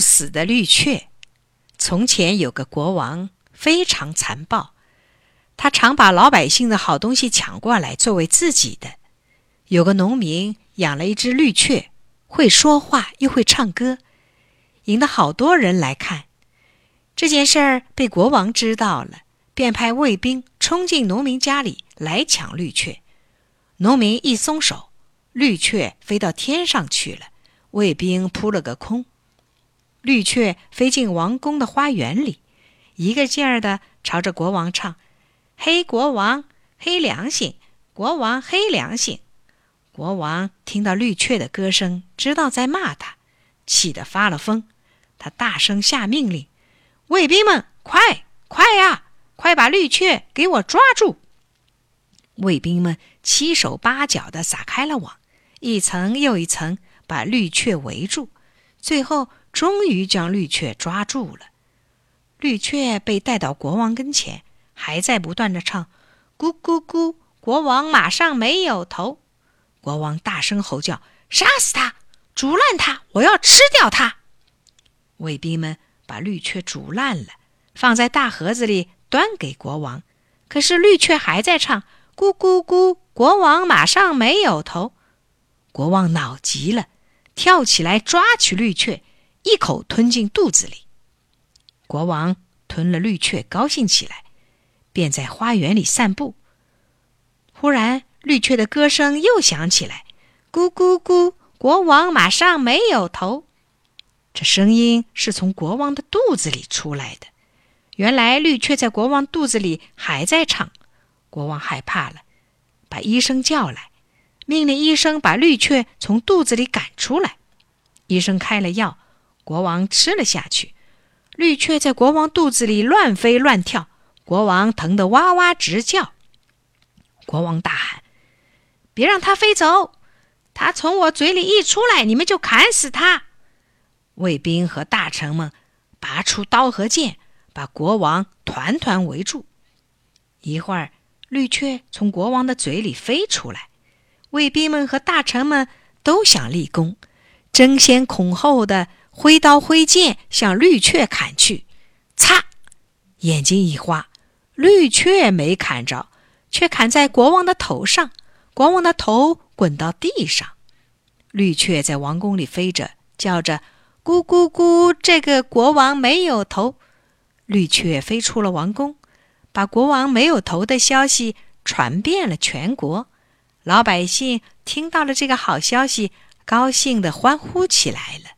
不死的绿雀。从前有个国王，非常残暴，他常把老百姓的好东西抢过来作为自己的。有个农民养了一只绿雀，会说话又会唱歌，引得好多人来看。这件事儿被国王知道了，便派卫兵冲进农民家里来抢绿雀。农民一松手，绿雀飞到天上去了。卫兵扑了个空，绿雀飞进王宫的花园里，一个劲儿的朝着国王唱：“黑国王，黑良心！国王黑良心！”国王听到绿雀的歌声，知道在骂他，气得发了疯。他大声下命令：“卫兵们，快快呀，快把绿雀给我抓住！”卫兵们七手八脚的撒开了网，一层又一层。把绿雀围住，最后终于将绿雀抓住了。绿雀被带到国王跟前，还在不断的唱：“咕咕咕！”国王马上没有头。国王大声吼叫：“杀死他！煮烂他！我要吃掉他！”卫兵们把绿雀煮烂了，放在大盒子里端给国王。可是绿雀还在唱：“咕咕咕！”国王马上没有头。国王恼极了。跳起来抓起绿雀，一口吞进肚子里。国王吞了绿雀，高兴起来，便在花园里散步。忽然，绿雀的歌声又响起来：“咕咕咕！”国王马上没有头。这声音是从国王的肚子里出来的。原来，绿雀在国王肚子里还在唱。国王害怕了，把医生叫来。命令医生把绿雀从肚子里赶出来。医生开了药，国王吃了下去。绿雀在国王肚子里乱飞乱跳，国王疼得哇哇直叫。国王大喊：“别让它飞走！它从我嘴里一出来，你们就砍死它！”卫兵和大臣们拔出刀和剑，把国王团团围住。一会儿，绿雀从国王的嘴里飞出来。卫兵们和大臣们都想立功，争先恐后的挥刀挥剑向绿雀砍去。擦！眼睛一花，绿雀没砍着，却砍在国王的头上。国王的头滚到地上。绿雀在王宫里飞着，叫着“咕咕咕”。这个国王没有头。绿雀飞出了王宫，把国王没有头的消息传遍了全国。老百姓听到了这个好消息，高兴地欢呼起来了。